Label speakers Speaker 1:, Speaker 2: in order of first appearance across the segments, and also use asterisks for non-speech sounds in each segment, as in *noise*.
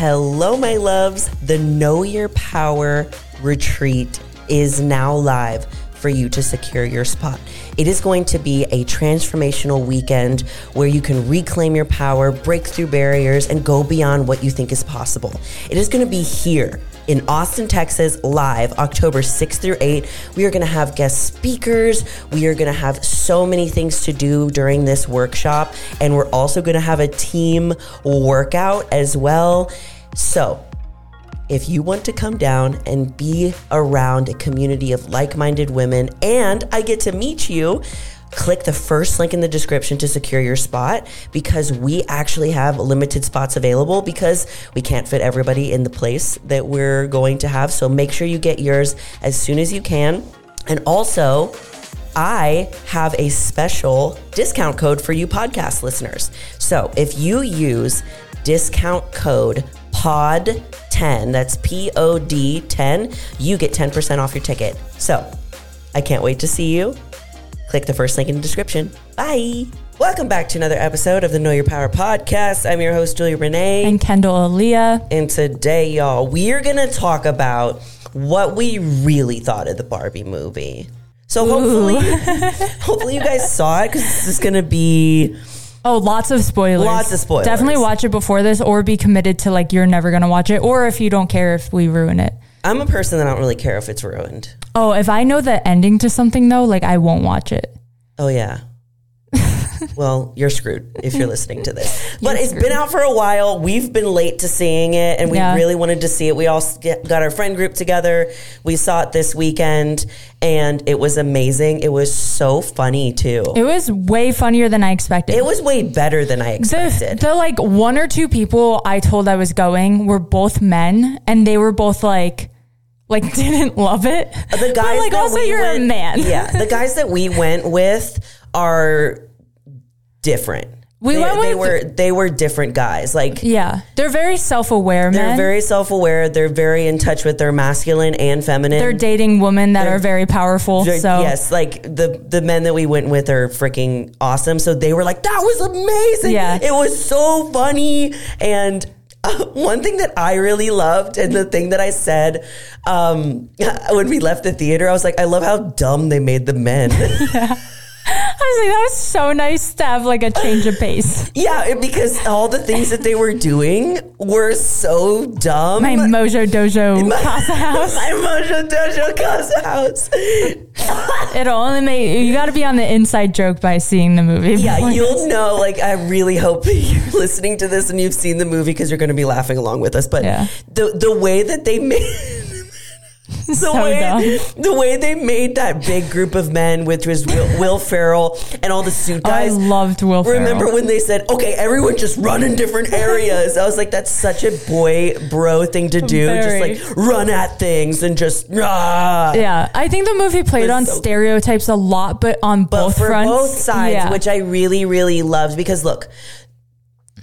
Speaker 1: Hello, my loves. The Know Your Power retreat is now live for you to secure your spot. It is going to be a transformational weekend where you can reclaim your power, break through barriers, and go beyond what you think is possible. It is going to be here in Austin, Texas, live October 6th through 8th. We are going to have guest speakers. We are going to have so many things to do during this workshop. And we're also going to have a team workout as well. So, if you want to come down and be around a community of like minded women and I get to meet you, click the first link in the description to secure your spot because we actually have limited spots available because we can't fit everybody in the place that we're going to have. So make sure you get yours as soon as you can. And also, I have a special discount code for you podcast listeners. So if you use discount code POD10, that's P O D 10, you get 10% off your ticket. So I can't wait to see you. Click the first link in the description. Bye. Welcome back to another episode of the Know Your Power podcast. I'm your host, Julia Renee.
Speaker 2: and Kendall Aaliyah.
Speaker 1: And today, y'all, we are going to talk about what we really thought of the Barbie movie. So hopefully, *laughs* hopefully you guys saw it because this is going to be
Speaker 2: Oh, lots of spoilers.
Speaker 1: Lots of spoilers.
Speaker 2: Definitely watch it before this or be committed to like you're never going to watch it or if you don't care if we ruin it.
Speaker 1: I'm a person that I don't really care if it's ruined.
Speaker 2: Oh, if I know the ending to something though, like I won't watch it.
Speaker 1: Oh yeah. *laughs* well, you're screwed if you're listening to this. *laughs* But it's been out for a while. We've been late to seeing it, and we
Speaker 2: Yeah.
Speaker 1: really wanted to see it. We all got our friend group together. We saw it this weekend, and it was amazing. It was so funny too.
Speaker 2: It was way funnier than I expected.
Speaker 1: It was way better than I
Speaker 2: the,
Speaker 1: expected.
Speaker 2: the like one or two people I told I was going were both men and they were both like like *laughs* didn't love it.
Speaker 1: the guys
Speaker 2: but like
Speaker 1: that
Speaker 2: also
Speaker 1: we
Speaker 2: you're
Speaker 1: went-
Speaker 2: a man.
Speaker 1: yeah, the *laughs* guys that we went with are different.
Speaker 2: We
Speaker 1: they,
Speaker 2: went
Speaker 1: they
Speaker 2: with-
Speaker 1: were they were different guys. Like
Speaker 2: Yeah. They're very self-aware
Speaker 1: they're
Speaker 2: men.
Speaker 1: very self aware. They're very in touch with their masculine and feminine.
Speaker 2: They're dating women that are very powerful. So
Speaker 1: yes, like the the men that we went with are freaking awesome. So they were like, "That was amazing!
Speaker 2: Yeah.
Speaker 1: it was so funny." And uh, *laughs* one thing that I really loved, and the thing that I said um, *laughs* when we left the theater, I was like, "I love how dumb they made the men." Yeah. *laughs*
Speaker 2: I was like, that was so nice to have like a change of pace.
Speaker 1: yeah, because all the things that they were doing were so dumb.
Speaker 2: My Mojo Dojo Casa House.
Speaker 1: My Mojo Dojo Casa House.
Speaker 2: It'll only make you got to be on the inside joke by seeing the movie.
Speaker 1: Yeah, you'll know. Like, I really hope *laughs* you're listening to this and you've seen the movie because you're going to be laughing along with us. But
Speaker 2: Yeah.
Speaker 1: the the way that they made. *laughs* *laughs* The
Speaker 2: So
Speaker 1: way,
Speaker 2: dumb. *laughs*
Speaker 1: the way they made that big group of men, which was Will, Will Ferrell and all the suit guys.
Speaker 2: I loved Will Ferrell.
Speaker 1: Remember when they said, "Okay, everyone just run in different areas"? I was like, "That's such a boy bro thing to do.
Speaker 2: Very.
Speaker 1: Just like run at things and just ah."
Speaker 2: Yeah, I think the movie played on
Speaker 1: so-
Speaker 2: stereotypes a lot, but on
Speaker 1: but
Speaker 2: both fronts,
Speaker 1: both sides,
Speaker 2: Yeah.
Speaker 1: which I really, really loved because look,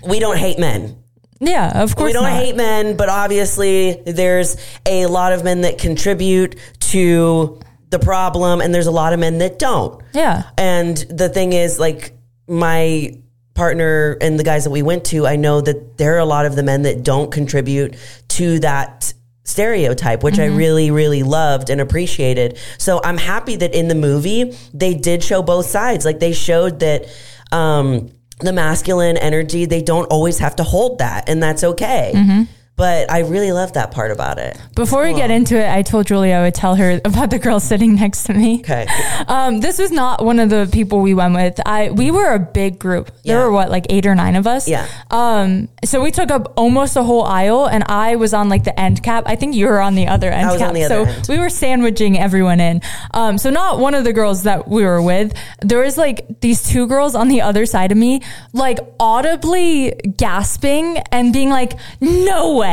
Speaker 1: we don't hate men.
Speaker 2: Yeah, of course
Speaker 1: We don't
Speaker 2: not.
Speaker 1: hate men, but obviously there's a lot of men that contribute to the problem, and there's a lot of men that don't.
Speaker 2: Yeah,
Speaker 1: And the thing is, like, my partner and the guys that we went to, I know that there are a lot of the men that don't contribute to that stereotype, which I really, really loved and appreciated. So I'm happy that in the movie, they did show both sides. Like, they showed that, um, the masculine energy, they don't always have to hold that, and that's okay. Mm-hmm. But I really love that part about it.
Speaker 2: Before we get into it, I told Julia I would tell her *laughs* about the girl sitting next to me.
Speaker 1: Okay. *laughs*
Speaker 2: Um, this was not one of the people we went with. I we were a big group. There were what like eight or nine of us.
Speaker 1: Yeah.
Speaker 2: Um, so we took up almost the whole aisle, and I was on like the end cap. I think you were on the other end
Speaker 1: was
Speaker 2: cap.
Speaker 1: on the other
Speaker 2: so
Speaker 1: end.
Speaker 2: we were sandwiching everyone in. Um, so not one of the girls that we were with. There was like these two girls on the other side of me, like audibly gasping and being like, "No way!"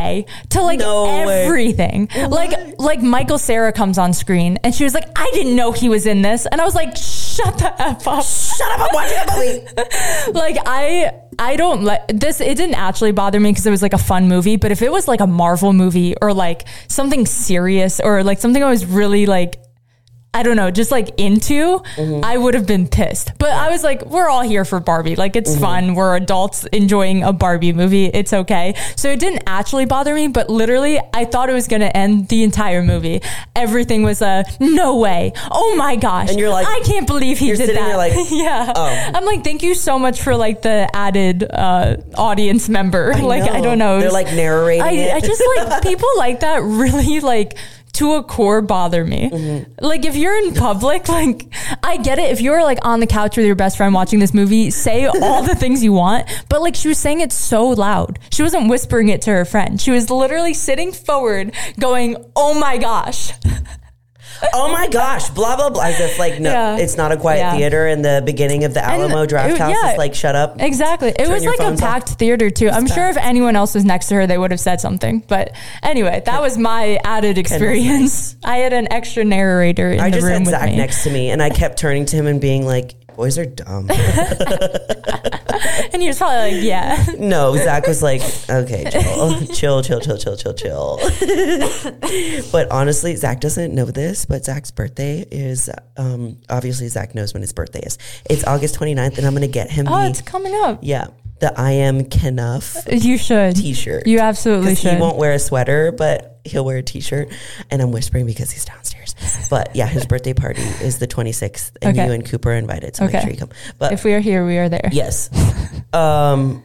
Speaker 2: To like
Speaker 1: No way.
Speaker 2: everything. Like like Michael Cera comes on screen, and she was like, "I didn't know he was in this," and I was like, "Shut the f up!"
Speaker 1: Shut up! I'm watching a movie. *laughs*
Speaker 2: like I I don't let this it didn't actually bother me because it was like a fun movie, but if it was like a Marvel movie or like something serious or like something I was really like I don't know, just like into,
Speaker 1: Mm-hmm.
Speaker 2: I would have been pissed. But I was like, we're all here for Barbie. Like, it's
Speaker 1: Mm-hmm.
Speaker 2: fun. We're adults enjoying a Barbie movie. It's okay. So it didn't actually bother me, but literally, I thought it was going to end the entire movie. Everything was a no way. Oh my gosh.
Speaker 1: And you're like-
Speaker 2: I can't believe he
Speaker 1: you're
Speaker 2: did
Speaker 1: sitting
Speaker 2: that.
Speaker 1: there like, *laughs*
Speaker 2: yeah.
Speaker 1: oh.
Speaker 2: I'm like, thank you so much for like the added uh, audience member. *laughs* like, I don't know.
Speaker 1: They're like narrating
Speaker 2: I. I just like *laughs* people like that really like to a core bother me.
Speaker 1: Mm-hmm.
Speaker 2: Like if you're in public, *laughs* like I get it. If you're like on the couch with your best friend watching this movie, say all the *laughs* things you want. But like she was saying it so loud. She wasn't whispering it to her friend. She was literally sitting forward going, Oh my gosh.
Speaker 1: Oh my gosh, blah blah blah. As if like no,
Speaker 2: Yeah.
Speaker 1: it's not a quiet
Speaker 2: Yeah.
Speaker 1: theater in the beginning of the Alamo Draft
Speaker 2: it-
Speaker 1: House.
Speaker 2: yeah.
Speaker 1: It's like shut up.
Speaker 2: Exactly. It was like a
Speaker 1: off.
Speaker 2: packed theater too. I'm sure if anyone else was next to her, they would have said something. But anyway, that was my added experience. I had an extra narrator in
Speaker 1: I
Speaker 2: the
Speaker 1: just
Speaker 2: room
Speaker 1: had
Speaker 2: with
Speaker 1: Zach
Speaker 2: me.
Speaker 1: next to me, and I kept turning to him and being like, "Boys are dumb." *laughs* *laughs* *laughs*
Speaker 2: And he was probably like, yeah. *laughs*
Speaker 1: No, Zach was like, okay, chill, *laughs* chill, chill, chill, chill, chill, chill. but honestly, Zach doesn't know this, but Zach's birthday is, um, obviously, Zach knows when his birthday is. It's August 29th, and I'm going to get him
Speaker 2: Oh,
Speaker 1: the,
Speaker 2: it's coming up.
Speaker 1: yeah, the I am Kenough
Speaker 2: You should.
Speaker 1: t shirt.
Speaker 2: You absolutely
Speaker 1: should. he won't wear a sweater, but he'll wear a t shirt. And I'm whispering because he's downstairs. But yeah, his birthday party is the 26th, and
Speaker 2: Okay.
Speaker 1: you and Cooper are invited, so make sure you come. But
Speaker 2: If we are here, we are there.
Speaker 1: Yes. um.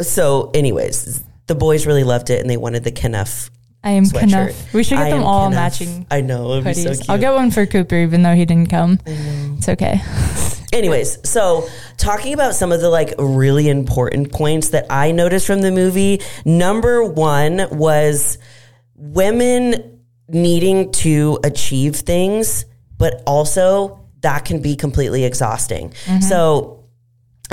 Speaker 1: So, anyways, the boys really loved it, and they wanted the Kenough
Speaker 2: I am
Speaker 1: sweatshirt.
Speaker 2: Knuff. We should get
Speaker 1: I
Speaker 2: them all
Speaker 1: Knuff.
Speaker 2: matching
Speaker 1: I know it'd be so cute.
Speaker 2: I'll get one for Cooper, even though he didn't come. It's okay. *laughs*
Speaker 1: Anyways, so talking about some of the like really important points that I noticed from the movie. Number one was women needing to achieve things, but also that can be completely exhausting.
Speaker 2: Mm-hmm.
Speaker 1: So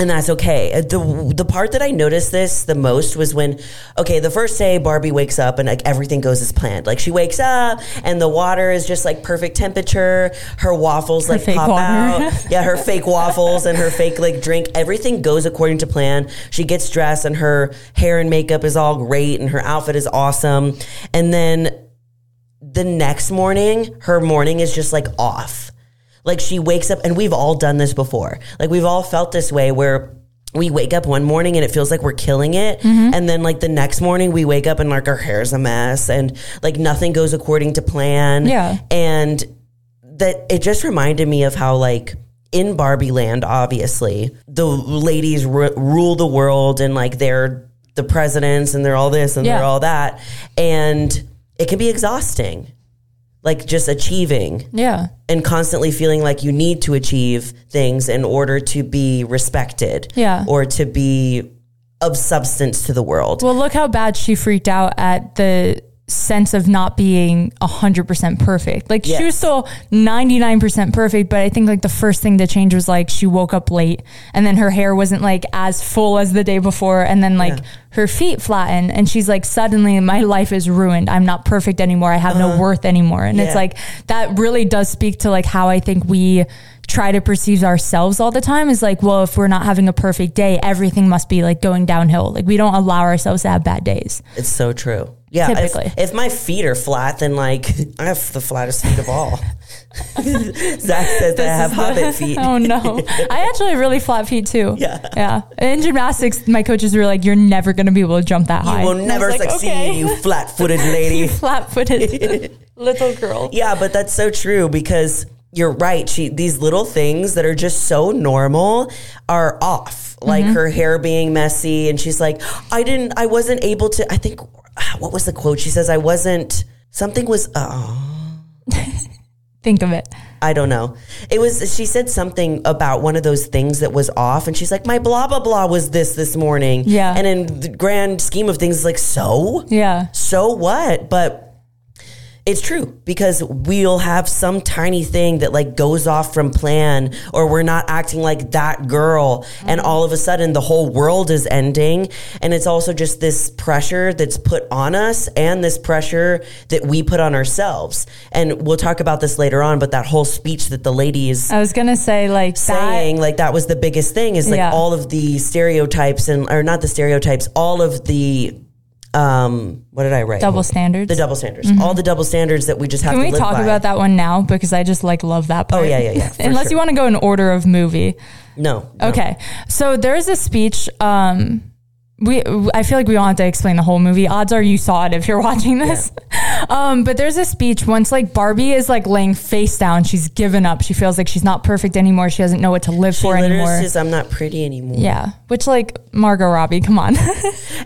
Speaker 1: and that's okay. Uh, The the part that I noticed this the most was when okay, the first day Barbie wakes up and like everything goes as planned. Like she wakes up and the water is just like perfect temperature. Her waffles like
Speaker 2: fake
Speaker 1: pop
Speaker 2: water.
Speaker 1: out. *laughs* Yeah, her fake waffles and her fake like drink. Everything goes according to plan. She gets dressed and her hair and makeup is all great and her outfit is awesome. And then the next morning, her morning is just like off. Like she wakes up, and we've all done this before. Like we've all felt this way where we wake up one morning and it feels like we're killing it.
Speaker 2: Mm-hmm.
Speaker 1: And then like the next morning we wake up and like our hair's a mess and like nothing goes according to plan.
Speaker 2: Yeah.
Speaker 1: And that it just reminded me of how like in Barbie land, obviously, the ladies ru- rule the world and like they're the presidents and they're all this and they're all that. And it can be exhausting. Like just achieving
Speaker 2: Yeah.
Speaker 1: and constantly feeling like you need to achieve things in order to be respected
Speaker 2: Yeah.
Speaker 1: or to be of substance to the world.
Speaker 2: Well, look how bad she freaked out at the sense of not being 100% perfect. Like she was
Speaker 1: Yes.
Speaker 2: still 99% perfect, but I think like the first thing to change was like she woke up late and then her hair wasn't like as full as the day before and then like
Speaker 1: Yeah.
Speaker 2: her feet flattened and she's like suddenly my life is ruined. I'm not perfect anymore. I have no worth anymore. And it's
Speaker 1: Uh-huh.
Speaker 2: Like that really does speak to like how I think we try to perceive ourselves all the time is like, well, if we're not having a perfect day, everything must be like going downhill. Like we don't allow ourselves to have bad days.
Speaker 1: It's so true. Yeah. if-
Speaker 2: Typically.
Speaker 1: If, my feet are flat, then like I have the flattest feet of all. *laughs* Zach says that I have hobbit feet. *laughs*
Speaker 2: Oh no. I actually have really flat feet too.
Speaker 1: Yeah.
Speaker 2: Yeah. In gymnastics, my coaches were like, You're never gonna be able to jump that high.
Speaker 1: You will never
Speaker 2: like,
Speaker 1: succeed,
Speaker 2: "Okay."
Speaker 1: you flat footed *laughs* lady.
Speaker 2: flat footed little girl.
Speaker 1: Yeah, but that's so true because you're right. She these little things that are just so normal are off. Like
Speaker 2: Mm-hmm.
Speaker 1: her hair being messy and she's like, I didn't I wasn't able to I think *sighs* what was the quote? She says I wasn't something was oh *laughs*
Speaker 2: Think of it.
Speaker 1: I don't know. It was she said something about one of those things that was off and she's like, My blah blah blah was this this morning.
Speaker 2: Yeah.
Speaker 1: And in the grand scheme of things, it's like, so?
Speaker 2: Yeah.
Speaker 1: so what? But it's true because we'll have some tiny thing that like goes off from plan or we're not acting like that girl and mm-hmm. all of a sudden the whole world is ending. And it's also just this pressure that's put on us and this pressure that we put on ourselves. And we'll talk about this later on but that whole speech that the ladies
Speaker 2: I was gonna say like
Speaker 1: saying like that was the biggest thing is like
Speaker 2: Yeah.
Speaker 1: all of the stereotypes and or not the stereotypes all of the um, what did I write?
Speaker 2: Double standards.
Speaker 1: The double standards. All the double standards that we just have
Speaker 2: Can we talk
Speaker 1: by.
Speaker 2: about that one now? Because I just like love that part.
Speaker 1: Oh, yeah, yeah, yeah, *laughs*
Speaker 2: Unless
Speaker 1: sure.
Speaker 2: you want to go in order of movie.
Speaker 1: No. no.
Speaker 2: Okay. So there's a speech. Um, we, I feel like we don't have to explain the whole movie. Odds are you saw it if you're *laughs* watching this. Um, but there's a speech once like Barbie is like laying face down. She's given up. She feels like she's not perfect anymore. She doesn't know what to live
Speaker 1: She
Speaker 2: for anymore.
Speaker 1: says, I'm not pretty anymore.
Speaker 2: yeah. Which like Margot Robbie, come on. *laughs*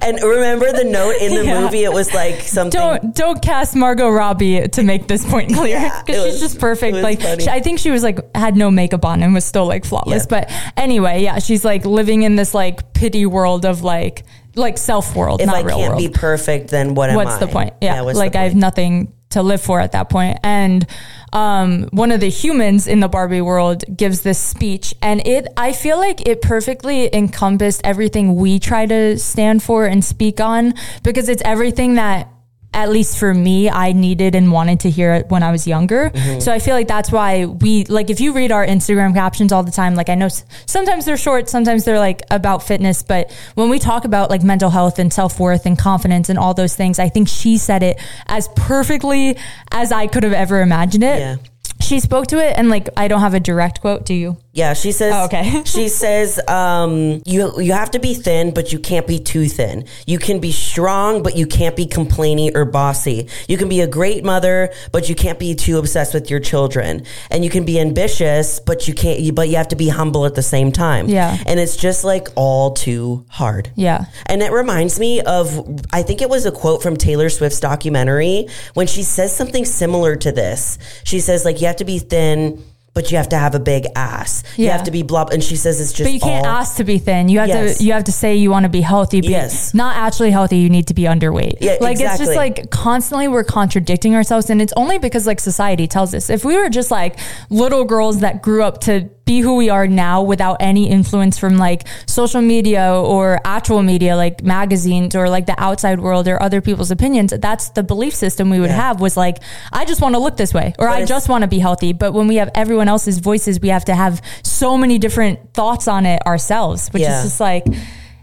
Speaker 1: And remember the note in the
Speaker 2: Yeah.
Speaker 1: movie? It was like something.
Speaker 2: don't don't cast Margot Robbie to make this point *laughs* clear because
Speaker 1: it
Speaker 2: she's just perfect. Like she, I think she was like had no makeup on and was still like flawless.
Speaker 1: Yeah.
Speaker 2: But anyway, yeah, she's like living in this like pity world of like like self world,
Speaker 1: if
Speaker 2: not
Speaker 1: I
Speaker 2: real
Speaker 1: can't
Speaker 2: world.
Speaker 1: be perfect, then what am I?
Speaker 2: what's the point? Yeah,
Speaker 1: what's
Speaker 2: like I have nothing to live for at that point. And um, one of the humans in the Barbie world gives this speech, and it I feel like it perfectly encompassed everything we try to stand for and speak on because it's everything that. At least for me, I needed and wanted to hear it when I was younger.
Speaker 1: Mm-hmm.
Speaker 2: So I feel like that's why we like if you read our Instagram captions all the time, like I know s- sometimes they're short, sometimes they're like about fitness, but when we talk about like mental health and self-worth and confidence and all those things, I think she said it as perfectly as I could have ever imagined it.
Speaker 1: Yeah.
Speaker 2: She spoke to it and like I don't have a direct quote, do you?
Speaker 1: Yeah, she says.
Speaker 2: Oh, okay. *laughs*
Speaker 1: she says, um, you you have to be thin, but you can't be too thin. You can be strong, but you can't be complaining or bossy. You can be a great mother, but you can't be too obsessed with your children. And you can be ambitious, but you can't. you- But you have to be humble at the same time.
Speaker 2: Yeah.
Speaker 1: And it's just like all too hard.
Speaker 2: Yeah.
Speaker 1: And it reminds me of, I think it was a quote from Taylor Swift's documentary when she says something similar to this. She says, like, you have to be thin, but you have to have a big ass. You have to be blob. And she says it's just
Speaker 2: But you can't
Speaker 1: all-
Speaker 2: ask to be thin. You have
Speaker 1: Yes.
Speaker 2: to you have to say you want to be healthy. But
Speaker 1: Yes.
Speaker 2: Not actually healthy. You need to be underweight.
Speaker 1: Yeah,
Speaker 2: like it's just like constantly we're contradicting ourselves, and it's only because like society tells us. If we were just like little girls that grew up to be who we are now without any influence from like social media or actual media like magazines or like the outside world or other people's opinions that's the belief system we would
Speaker 1: Yeah.
Speaker 2: have was like i just want to look this way or
Speaker 1: But
Speaker 2: i just want to be healthy but when we have everyone else's voices we have to have so many different thoughts on it ourselves which
Speaker 1: Yeah.
Speaker 2: is just like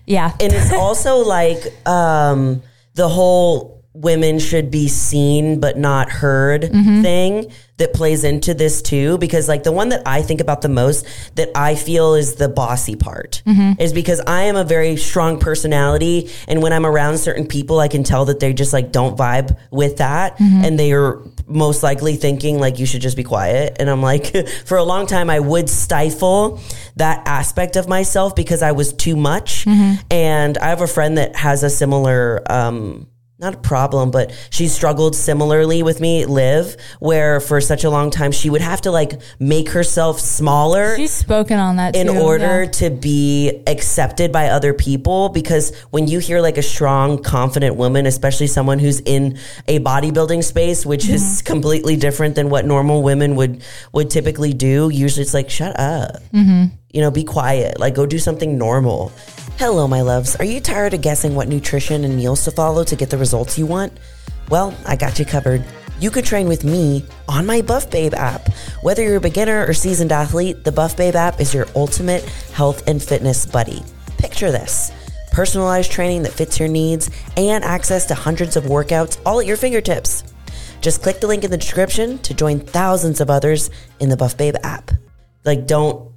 Speaker 2: yeah
Speaker 1: and it's *laughs* also like um, the whole women should be seen but not heard
Speaker 2: Mm-hmm.
Speaker 1: thing that plays into this too because like the one that i think about the most that i feel is the bossy part
Speaker 2: Mm-hmm.
Speaker 1: is because i am a very strong personality and when i'm around certain people i can tell that they just like don't vibe with that
Speaker 2: Mm-hmm.
Speaker 1: and they are most likely thinking like you should just be quiet and i'm like *laughs* for a long time i would stifle that aspect of myself because i was too much and i have a friend that has a similar um not a problem, but she struggled similarly with me, Liv, where for such a long time she would have to like make herself smaller
Speaker 2: she's spoken on that
Speaker 1: in
Speaker 2: too,
Speaker 1: order
Speaker 2: yeah.
Speaker 1: to be accepted by other people because when you hear like a strong confident woman especially someone who's in a bodybuilding space which
Speaker 2: Mm-hmm.
Speaker 1: is completely different than what normal women would would typically do usually it's like shut up
Speaker 2: Mm-hmm.
Speaker 1: You know be quiet like go do something normal hello my loves are you tired of guessing what nutrition and meals to follow to get the results you want well i got you covered you could train with me on my Buff Babe app. Whether you're a beginner or seasoned athlete, the Buff Babe app is your ultimate health and fitness buddy. Picture this personalized training that fits your needs and access to hundreds of workouts all at your fingertips. Just click the link in the description to join thousands of others in the Buff Babe app. Like, don't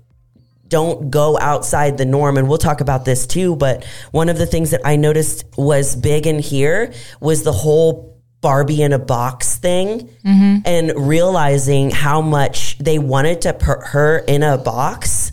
Speaker 1: don't go outside the norm and we'll talk about this too but one of the things that i noticed was big in here was the whole barbie in a box thing mm-hmm. and realizing how much they wanted to put her in a box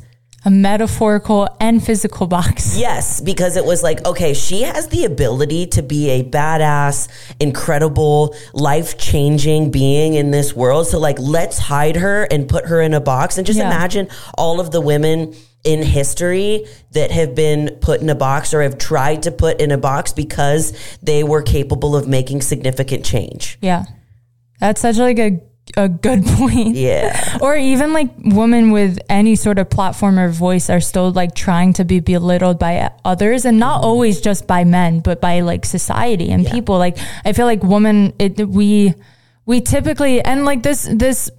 Speaker 2: a metaphorical and physical box *laughs*
Speaker 1: Yes, because it was like, okay, she has the ability to be a badass, incredible, life changing being in this world. So, like, let's hide her and put her in a box. And just
Speaker 2: Yeah.
Speaker 1: imagine all of the women in history that have been put in a box or have tried to put in a box because they were capable of making significant change.
Speaker 2: yeah that's such like a a good *laughs* point
Speaker 1: Yeah.
Speaker 2: or even like women with any sort of platform or voice are still like trying to be belittled by others and not always just by men but by like society and people like i feel like women it we we typically and like this this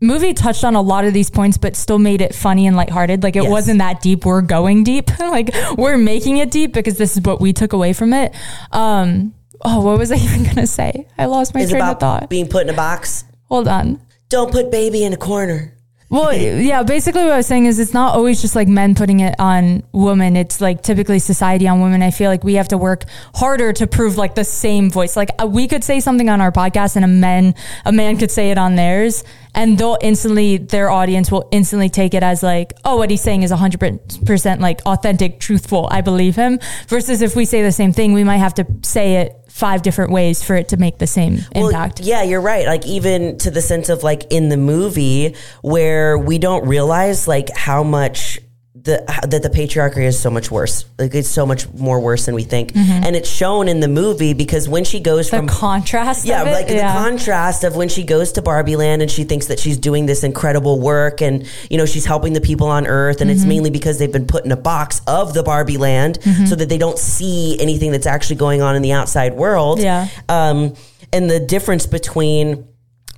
Speaker 2: movie touched on a lot of these points but still made it funny and lighthearted like it
Speaker 1: Yes.
Speaker 2: wasn't that deep we're going deep *laughs* like we're making it deep because this is what we took away from it um oh, what was I *laughs* even gonna say? I lost my
Speaker 1: Is
Speaker 2: train
Speaker 1: about
Speaker 2: of thought.
Speaker 1: being put in a box.
Speaker 2: Hold on.
Speaker 1: Don't put baby in a corner.
Speaker 2: Well, yeah, basically what I was saying is it's not always just like men putting it on women. It's like typically society on women. I feel like we have to work harder to prove like the same voice. Like uh, we could say something on our podcast and a man, a man could say it on theirs and they'll instantly, their audience will instantly take it as like, oh, what he's saying is 100% like authentic, truthful. I believe him. Versus if we say the same thing, we might have to say it five different ways for it to make the same impact.
Speaker 1: yeah, you're right. Like even to the sense of like in the movie where we don't realize like how much the that the patriarchy is so much worse. Like it's so much more worse than we think, and it's shown in the movie because when she goes
Speaker 2: Mm-hmm. the
Speaker 1: from
Speaker 2: contrast.
Speaker 1: yeah,
Speaker 2: of it,
Speaker 1: like the contrast of when she goes to Barbie Land and she thinks that she's doing this incredible work and you know she's helping the people on Earth and it's
Speaker 2: Mm-hmm.
Speaker 1: mainly because they've been put in a box of the Barbie Land so that they don't see anything that's actually going on in the outside world.
Speaker 2: Yeah.
Speaker 1: Um, and the difference between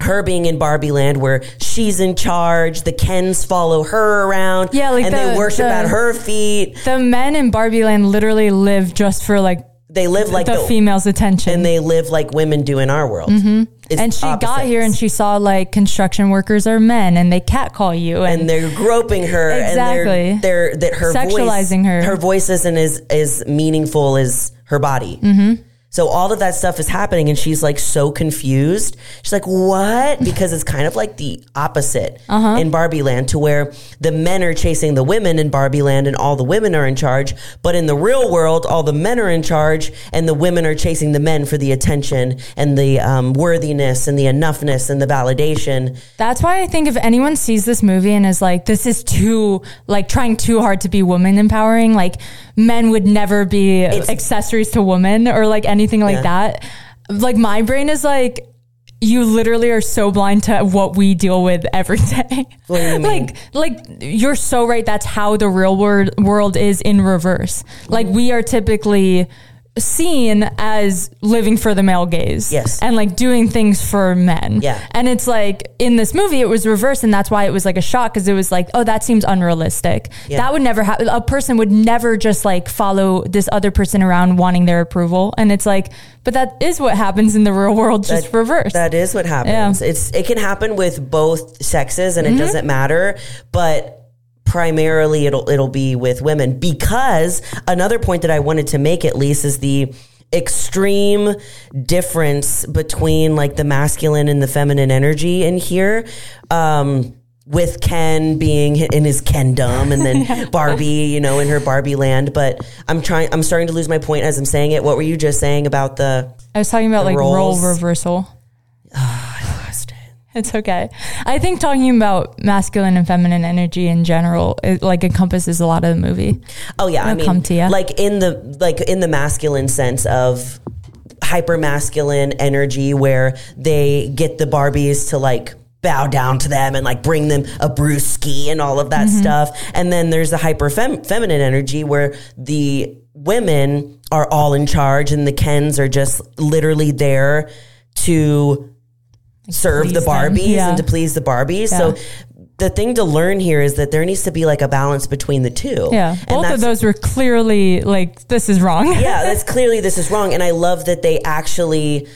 Speaker 1: her being in Barbie Land where she's in charge, the Kens follow her around,
Speaker 2: Yeah, like
Speaker 1: and
Speaker 2: the-
Speaker 1: they worship
Speaker 2: the-
Speaker 1: at her feet.
Speaker 2: the men in Barbie Land literally live just for like
Speaker 1: They live like
Speaker 2: the,
Speaker 1: the,
Speaker 2: female's attention.
Speaker 1: and they live like women do in our world. Mm-hmm.
Speaker 2: and she got here and she saw like construction workers are men and they catcall you and,
Speaker 1: and they're groping her
Speaker 2: Exactly.
Speaker 1: and they're, they're that her
Speaker 2: Sexualizing
Speaker 1: voice,
Speaker 2: her.
Speaker 1: her voice isn't as as meaningful as her body mm-hmm. So all of that stuff is happening and she's like so confused. She's like what? *laughs* Because it's kind of like the opposite
Speaker 2: Uh-huh.
Speaker 1: in barbie land to where the men are chasing the women in barbie land and all the women are in charge. But in the real world all the men are in charge and the women are chasing the men for the attention and the um, worthiness and the enoughness and the validation.
Speaker 2: That's why I think if anyone sees this movie and is like this is too like trying too hard to be woman empowering like men would never be accessories to women or like anything like
Speaker 1: Yeah.
Speaker 2: that like my brain is like you literally are so blind to what we deal with every *laughs* day.
Speaker 1: Mean?
Speaker 2: Like, like you're so right. That's how the real world world is in reverse. Like we are typically seen as living for the male gaze.
Speaker 1: Yes.
Speaker 2: And like doing things for men.
Speaker 1: Yeah.
Speaker 2: And it's like in this movie, it was reversed. And that's why it was like a shock because it was like, oh, that seems unrealistic.
Speaker 1: Yeah.
Speaker 2: That would never happen. A person would never just like follow this other person around wanting their approval. And it's like, but that is what happens in the real world, just
Speaker 1: That-
Speaker 2: reverse.
Speaker 1: That is what happens.
Speaker 2: Yeah.
Speaker 1: It's it can happen with both sexes, and it
Speaker 2: Mm-hmm.
Speaker 1: doesn't matter. But primarily, it'll it'll be with women because another point that I wanted to make at least is the extreme difference between like the masculine and the feminine energy in here. Um, with Ken being in his Kendom and then *laughs* Barbie, you know, in her Barbie land. But I'm trying, I'm starting to lose my point as I'm saying it. What were you just saying about the
Speaker 2: I was talking about like
Speaker 1: roles.
Speaker 2: role reversal. *sighs* *sighs* *sighs* It's okay. I think talking about masculine and feminine energy in general, it like encompasses a lot of the movie.
Speaker 1: Oh yeah, I mean,
Speaker 2: come to ya.
Speaker 1: like in the like in the masculine sense of hyper masculine energy, where they get the Barbies to like bow down to them and like bring them a brewski and all of that
Speaker 2: Mm-hmm.
Speaker 1: stuff, and then there's the hyper fem- feminine energy where the women are all in charge and the Kens are just literally there to serve the. Barbies
Speaker 2: Yeah.
Speaker 1: and to please the Barbies.
Speaker 2: Yeah.
Speaker 1: So. The thing to learn here is that there needs to be like a balance between the two.
Speaker 2: Yeah.
Speaker 1: And
Speaker 2: Both of those were clearly like, this is wrong. *laughs*
Speaker 1: yeah, that's *laughs* clearly this is wrong. And I love that they actually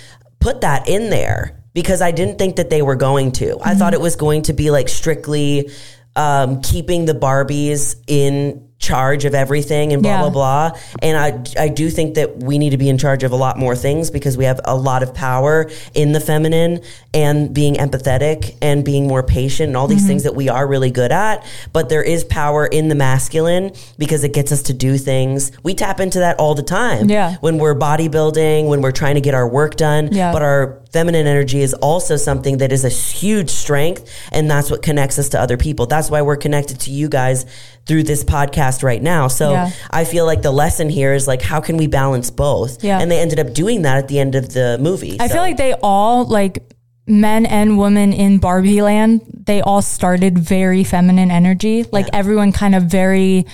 Speaker 1: put that in there because I didn't think that they were going to. I thought it was going to be like strictly um, keeping the Barbies in charge of everything and blah
Speaker 2: Yeah.
Speaker 1: blah blah. And I I do think that we need to be in charge of a lot more things because we have a lot of power in the feminine and being empathetic and being more patient and all
Speaker 2: Mm-hmm.
Speaker 1: these things that we are really good at. But there is power in the masculine because it gets us to do things. We tap into that all the time.
Speaker 2: Yeah.
Speaker 1: When we're bodybuilding, when we're trying to get our work done.
Speaker 2: Yeah.
Speaker 1: But our feminine energy is also something that is a huge strength and that's what connects us to other people. That's why we're connected to you guys through this podcast right now. So
Speaker 2: Yeah.
Speaker 1: I feel like the lesson here is like how can we balance both?
Speaker 2: Yeah.
Speaker 1: And they ended up doing that at the end of the movie.
Speaker 2: I
Speaker 1: So-
Speaker 2: feel like they all like men and women in Barbie land, they all started very feminine energy. Like
Speaker 1: Yeah.
Speaker 2: everyone kind of very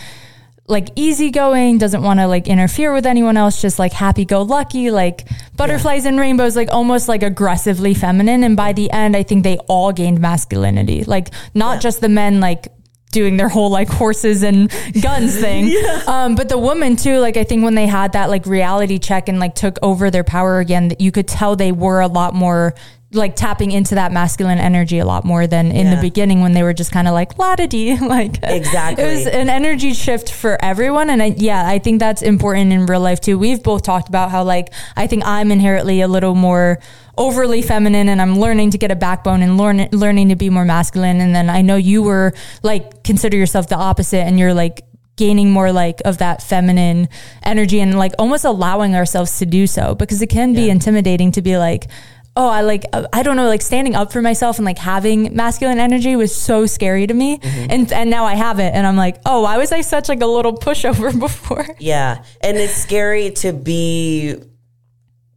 Speaker 2: like easygoing, doesn't want to like interfere with anyone else, just like happy go lucky, like butterflies and rainbows, like almost like aggressively feminine. And by the end, I think they all gained masculinity. Like not
Speaker 1: Yeah.
Speaker 2: just the men like doing their whole like horses and guns *laughs* thing. Um, but the woman too, like I think when they had that like reality check and like took over their power again, that you could tell they were a lot more like tapping into that masculine energy a lot more than in
Speaker 1: Yeah.
Speaker 2: the beginning when they were just kind of like la da dee. *laughs* Like
Speaker 1: Exactly.
Speaker 2: it was an energy shift for everyone. And I, yeah, I think that's important in real life too. We've both talked about how like I think I'm inherently a little more overly feminine and I'm learning to get a backbone and learn, learning to be more masculine. And then I know you were like consider yourself the opposite and you're like gaining more like of that feminine energy and like almost allowing ourselves to do so because it can be intimidating to be like oh i like uh, i don't know like standing up for myself and like having masculine energy was so scary to me and and now i have it and i'm like oh why was i such like a little pushover *laughs* before
Speaker 1: Yeah. And it's scary to be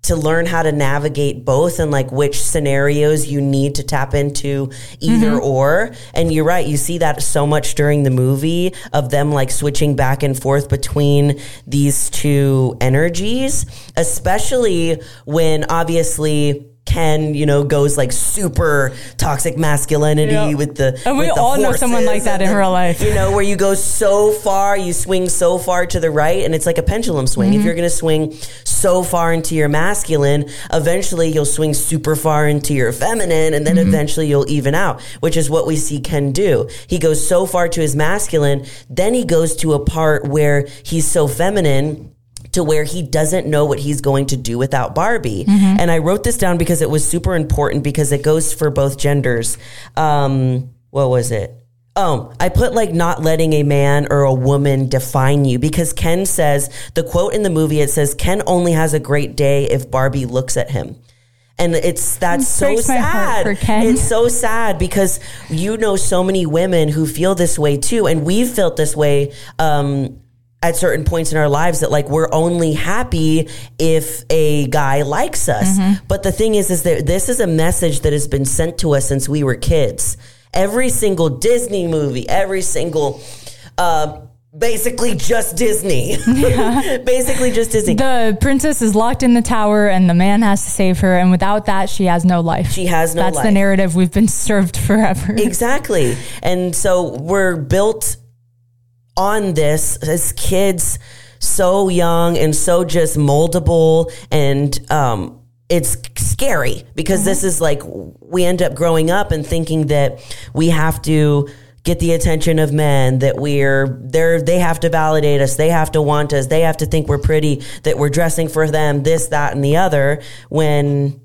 Speaker 1: to learn how to navigate both and like which scenarios you need to tap into either or. And you're right, you see that so much during the movie of them like switching back and forth between these two energies, especially when obviously Ken, you know, goes like super toxic masculinity
Speaker 2: Yeah.
Speaker 1: with the
Speaker 2: And we all know someone like that in
Speaker 1: the-
Speaker 2: real life.
Speaker 1: you know, where you go so far, you swing so far to the right, and it's like a pendulum swing.
Speaker 2: Mm-hmm.
Speaker 1: If you're going to swing so far into your masculine, eventually you'll swing super far into your feminine, and then
Speaker 2: Mm-hmm.
Speaker 1: eventually you'll even out, which is what we see Ken do. He goes so far to his masculine, then he goes to a part where he's so feminine to where he doesn't know what he's going to do without Barbie.
Speaker 2: Mm-hmm.
Speaker 1: And I wrote this down because it was super important because it goes for both genders. Um, what was it? Oh, I put like not letting a man or a woman define you because Ken says the quote in the movie it says Ken only has a great day if Barbie looks at him. And it's that's so
Speaker 2: breaks my heart
Speaker 1: sad. It's so sad because you know so many women who feel this way too, and we've felt this way um, at certain points in our lives that like we're only happy if a guy likes us.
Speaker 2: Mm-hmm.
Speaker 1: But the thing is, is that this is a message that has been sent to us since we were kids. Every single Disney movie, every single. Uh, Basically, just Disney. *laughs* *laughs* basically, just Disney.
Speaker 2: the princess is locked in the tower and the man has to save her and without that she has no life
Speaker 1: She has no
Speaker 2: that's
Speaker 1: life.
Speaker 2: the narrative we've been *laughs* served forever
Speaker 1: Exactly. And so we're built on this as kids so young and so just moldable and um it's scary because this is like we end up growing up and thinking that we have to get the attention of men that we're they're they have to validate us they have to want us they have to think we're pretty that we're dressing for them this that and the other when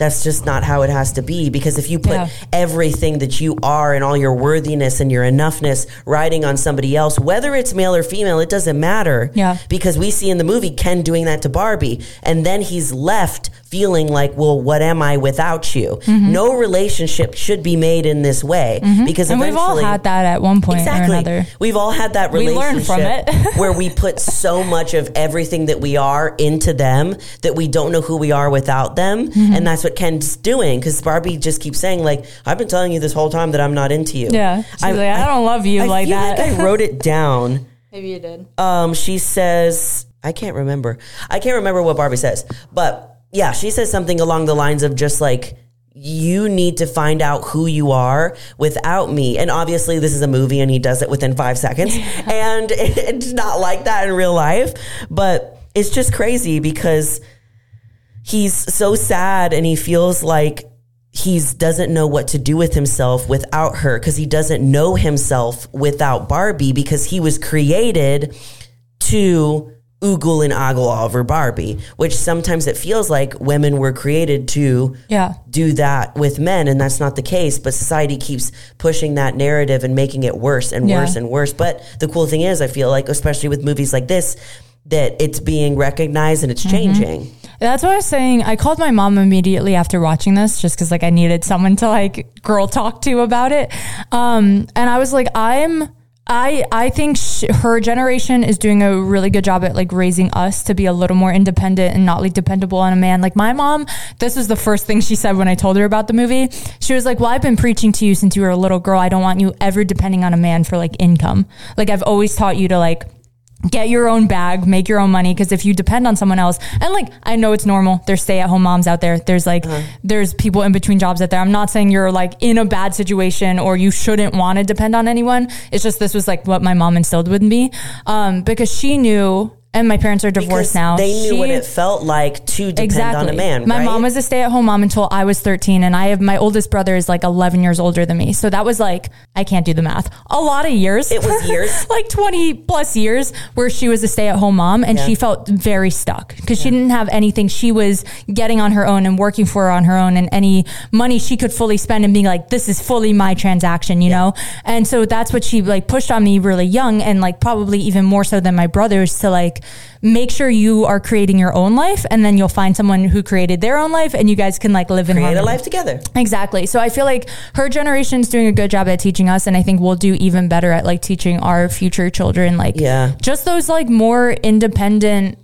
Speaker 1: that's just not how it has to be because if you put
Speaker 2: Yeah.
Speaker 1: everything that you are and all your worthiness and your enoughness riding on somebody else whether it's male or female it doesn't matter
Speaker 2: Yeah.
Speaker 1: because we see in the movie Ken doing that to Barbie and then he's left feeling like well what am I without you no relationship should be made in this way because
Speaker 2: Mm-hmm. and we've all had that at one point
Speaker 1: Exactly.
Speaker 2: or another
Speaker 1: We've all had that
Speaker 2: We
Speaker 1: relationship
Speaker 2: learn from it. *laughs*
Speaker 1: where we put so much of everything that we are into them that we don't know who we are without them.
Speaker 2: Mm-hmm.
Speaker 1: And that's what Ken's doing because Barbie just keeps saying, like, I've been telling you this whole time that I'm not into you.
Speaker 2: yeah she's like i don't love you
Speaker 1: I
Speaker 2: like
Speaker 1: feel
Speaker 2: that
Speaker 1: like I wrote it down. *laughs*
Speaker 2: maybe you did
Speaker 1: Um, she says, I can't remember. I can't remember what Barbie says, but yeah, she says something along the lines of just like, you need to find out who you are without me. And obviously, this is a movie and he does it within five seconds. *laughs* And *laughs* it's not like that in real life. But it's just crazy because he's so sad and he feels like he doesn't know what to do with himself without her because he doesn't know himself without Barbie because he was created to oogle and ogle over Barbie, which sometimes it feels like women were created to
Speaker 2: yeah
Speaker 1: do that with men and that's not the case but society keeps pushing that narrative and making it worse and
Speaker 2: Yeah.
Speaker 1: worse and worse but the cool thing is i feel like especially with movies like this that it's being recognized and it's
Speaker 2: Mm-hmm.
Speaker 1: changing
Speaker 2: That's what I was saying. I called my mom immediately after watching this just because like I needed someone to like girl talk to about it. Um, and I was like, I'm. I, I think sh- her generation is doing a really good job at like raising us to be a little more independent and not like dependable on a man. Like my mom, this was the first thing she said when I told her about the movie. She was like, "Well, I've been preaching to you since you were a little girl. I don't want you ever depending on a man for like income. Like I've always taught you to like get your own bag, make your own money. Cause if you depend on someone else, and like, I know it's normal. There's stay at home moms out there. There's like, there's people in between jobs out there. I'm not saying you're like in a bad situation or you shouldn't want to depend on anyone. It's just this was like what my mom instilled with me. Um, because she knew, and my parents are divorced
Speaker 1: Because
Speaker 2: now.
Speaker 1: They knew what it felt like to depend on a man.
Speaker 2: my
Speaker 1: right?
Speaker 2: mom was a stay at home mom until I was 13, and I have my oldest brother is like 11 years older than me. So that was like, I can't do the math. A lot of years.
Speaker 1: It was years. *laughs*
Speaker 2: like 20 plus years where she was a stay at home mom and
Speaker 1: Yeah.
Speaker 2: she felt very stuck because she didn't have anything. She was getting on her own and working for on her own, and any money she could fully spend and being like, this is fully my transaction, you know? And so that's what she like pushed on me really young and like probably even more so than my brothers to like, make sure you are creating your own life and then you'll find someone who created their own life and you guys can like live in
Speaker 1: create a life together.
Speaker 2: Exactly. So I feel like her generation's doing a good job at teaching us and I think we'll do even better at like teaching our future children like
Speaker 1: Yeah.
Speaker 2: just those like more independent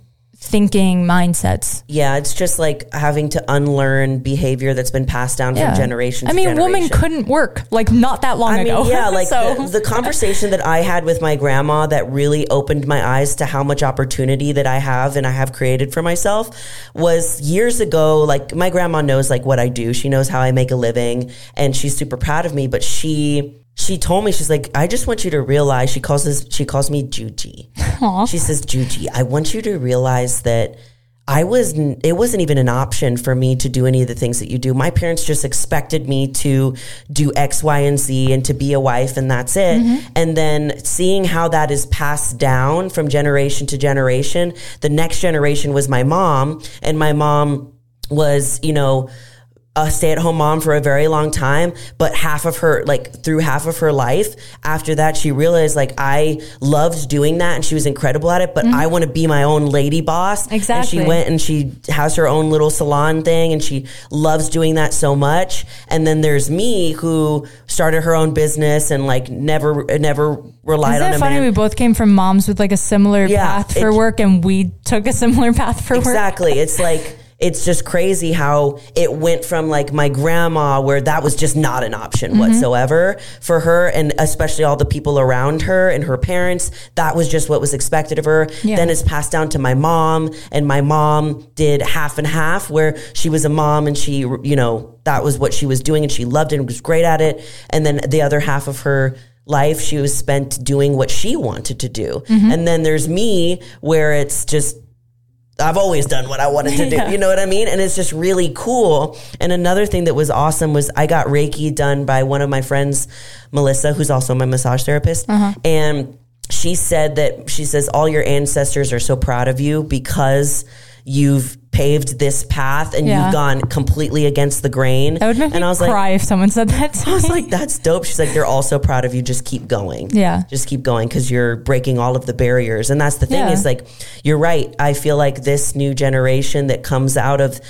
Speaker 2: thinking mindsets.
Speaker 1: Yeah, it's just like having to unlearn behavior that's been passed down from generation
Speaker 2: I mean,
Speaker 1: generation.
Speaker 2: women couldn't work like not that long
Speaker 1: I mean,
Speaker 2: ago.
Speaker 1: yeah, *laughs* like
Speaker 2: so
Speaker 1: the, the conversation that I had with my grandma that really opened my eyes to how much opportunity that I have and I have created for myself was years ago. Like my grandma knows like what I do. She knows how I make a living and she's super proud of me, but she she told me she's like I just want you to realize she calls this she calls me Juji. She says Juji, I want you to realize that I was it wasn't even an option for me to do any of the things that you do. My parents just expected me to do X, Y, and Z and to be a wife and that's it. Mm-hmm. And then seeing how that is passed down from generation to generation, the next generation was my mom and my mom was, you know, a stay-at-home mom for a very long time but half of her like through half of her life after that she realized like i loved doing that and she was incredible at it but i want to be my own lady boss and
Speaker 2: Mm-hmm. Exactly.
Speaker 1: she went and she has her own little salon thing and she loves doing that so much and then there's me who started her own business and like never never relied
Speaker 2: Isn't
Speaker 1: on
Speaker 2: it funny?
Speaker 1: man
Speaker 2: We both came from moms with like a similar
Speaker 1: Yeah,
Speaker 2: path for
Speaker 1: it-
Speaker 2: work, and we took a similar path for work.
Speaker 1: Exactly. It's like it's just crazy how it went from like my grandma where that was just not an option
Speaker 2: Mm-hmm.
Speaker 1: whatsoever for her and especially all the people around her and her parents that was just what was expected of her
Speaker 2: Yeah.
Speaker 1: then it's passed down to my mom and my mom did half and half where she was a mom and she you know that was what she was doing and she loved it and was great at it and then the other half of her life she was spent doing what she wanted to do
Speaker 2: Mm-hmm.
Speaker 1: and then there's me where it's just I've always done what I wanted to do.
Speaker 2: Yeah.
Speaker 1: You know what I mean? And it's just really cool. And another thing that was awesome was I got Reiki done by one of my friends, Melissa, who's also my massage therapist.
Speaker 2: Uh-huh.
Speaker 1: And she said that she says all your ancestors are so proud of you because you've paved this path and
Speaker 2: Yeah.
Speaker 1: you've gone completely against the grain.
Speaker 2: That would make
Speaker 1: and
Speaker 2: me
Speaker 1: I was like,
Speaker 2: cry if someone said that to
Speaker 1: I was like, that's dope. She's like, they're all so proud of you. Just keep going.
Speaker 2: Yeah.
Speaker 1: Just keep going because you're breaking all of the barriers. And that's the thing
Speaker 2: Yeah.
Speaker 1: is like, you're right. I feel like this new generation that comes out of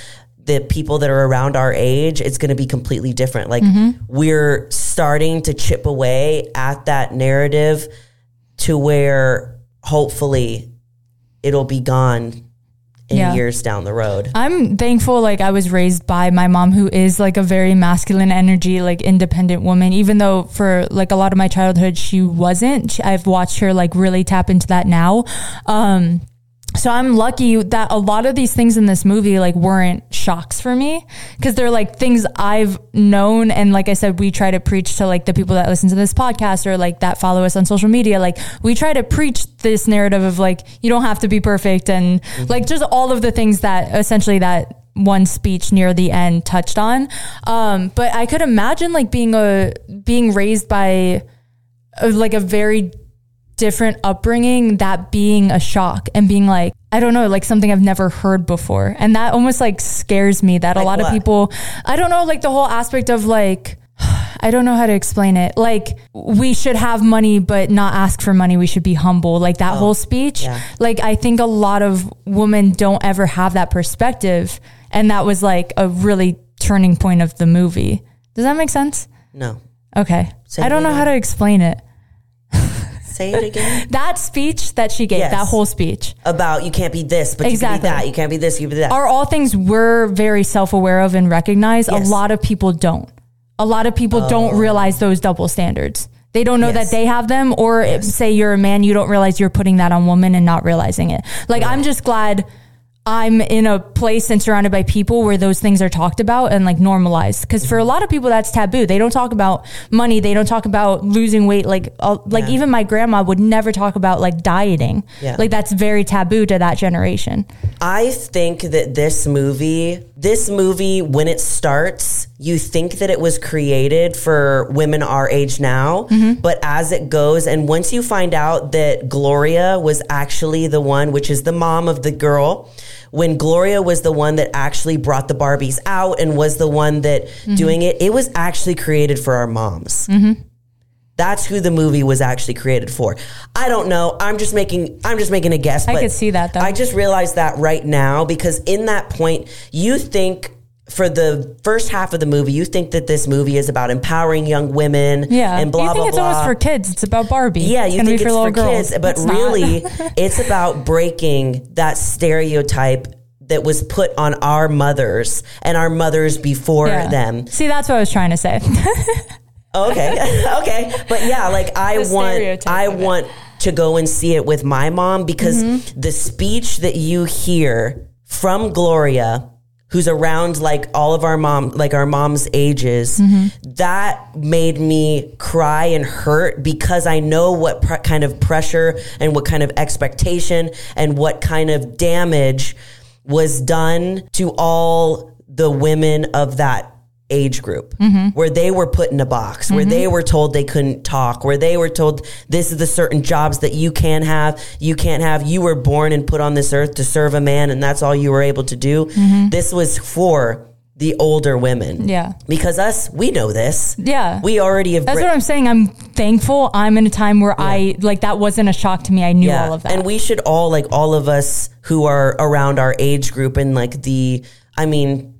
Speaker 1: the people that are around our age, it's going to be completely different. Like,
Speaker 2: Mm-hmm.
Speaker 1: we're starting to chip away at that narrative to where hopefully it'll be gone in
Speaker 2: Yeah.
Speaker 1: years down the road.
Speaker 2: I'm thankful like I was raised by my mom who is like a very masculine energy like independent woman even though for like a lot of my childhood she wasn't I've watched her like really tap into that now um so I'm lucky that a lot of these things in this movie like weren't shocks for me because they're like things I've known and like I said we try to preach to like the people that listen to this podcast or like that follow us on social media like we try to preach this narrative of like you don't have to be perfect and like just all of the things that essentially that one speech near the end touched on. Um but I could imagine like being a being raised by uh, like a very different upbringing that being a shock and being like I don't know like something I've never heard before. And that almost like scares me that a lot
Speaker 1: what?
Speaker 2: of people I don't know like the whole aspect of like *sighs* I don't know how to explain it. Like we should have money but not ask for money. We should be humble. Like that oh, whole speech.
Speaker 1: yeah.
Speaker 2: like I think a lot of women don't ever have that perspective. And that was like a really turning point of the movie. Does that make sense?
Speaker 1: No.
Speaker 2: okay.
Speaker 1: Say
Speaker 2: I don't know how to explain it
Speaker 1: Say it again. *laughs*
Speaker 2: that speech that she gave
Speaker 1: Yes.
Speaker 2: that whole speech
Speaker 1: About you can't be this, but you can be that. You can't be this, you can be that.
Speaker 2: are all things we're very self-aware of and recognize
Speaker 1: Yes.
Speaker 2: a lot of people don't a lot of people don't oh. realize those double standards They don't know
Speaker 1: Yes.
Speaker 2: that they have them, or if, say you're a man, you don't realize you're putting that on women and not realizing it. Like I'm just glad I'm in a place and surrounded by people where those things are talked about and like normalized. Because for a lot of people, that's taboo. They don't talk about money. They don't talk about losing weight. Like, uh, like
Speaker 1: Yeah.
Speaker 2: even my grandma would never talk about like dieting.
Speaker 1: Yeah.
Speaker 2: Like that's very taboo to that generation.
Speaker 1: I think that this movie, this movie, when it starts, you think that it was created for women our age now. Mm-hmm. But as it goes, and once you find out that Gloria was actually the one, which is the mom of the girl, when Gloria was the one that actually brought the Barbies out and was the one that mm-hmm. doing it, it was actually created for our moms. Mm-hmm. That's who the movie was actually created for. I don't know. I'm just making I'm just making a guess.
Speaker 2: I could see that, though.
Speaker 1: I just realized that right now because in that point, you think for the first half of the movie, you think that this movie is about empowering young women
Speaker 2: Yeah.
Speaker 1: and blah blah.
Speaker 2: you think
Speaker 1: blah
Speaker 2: it's
Speaker 1: blah.
Speaker 2: almost for kids. It's about Barbie.
Speaker 1: yeah, you
Speaker 2: gonna
Speaker 1: think
Speaker 2: be for
Speaker 1: it's
Speaker 2: little
Speaker 1: for
Speaker 2: girls.
Speaker 1: kids, but
Speaker 2: It's
Speaker 1: really, *laughs* it's about breaking that stereotype that was put on our mothers and our mothers before
Speaker 2: Yeah.
Speaker 1: them.
Speaker 2: See, that's what I was trying to say. *laughs*
Speaker 1: Okay. *laughs* okay. But yeah, like I
Speaker 2: The
Speaker 1: want I want to go and see it with my mom because
Speaker 2: Mm-hmm.
Speaker 1: the speech that you hear from Gloria who's around like all of our mom like our mom's ages
Speaker 2: Mm-hmm.
Speaker 1: that made me cry and hurt because I know what pre- kind of pressure and what kind of expectation and what kind of damage was done to all the women of that age group
Speaker 2: Mm-hmm.
Speaker 1: where they were put in a box where they were told they couldn't talk where they were told this is the certain jobs that you can have you can't have you were born and put on this earth to serve a man and that's all you were able to do this was for the older women
Speaker 2: Mm-hmm. Yeah.
Speaker 1: because us we know this
Speaker 2: Yeah.
Speaker 1: we already have
Speaker 2: That's
Speaker 1: writ-
Speaker 2: what I'm saying. I'm thankful I'm in a time where I like that wasn't a shock to me. I knew all of that.
Speaker 1: And we should all like all of us who are around our age group and like the I mean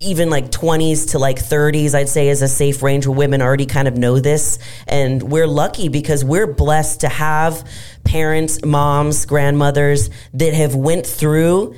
Speaker 1: even like 20s to like 30s I'd say is a safe range where women already kind of know this and we're lucky because we're blessed to have parents, moms, grandmothers that have went through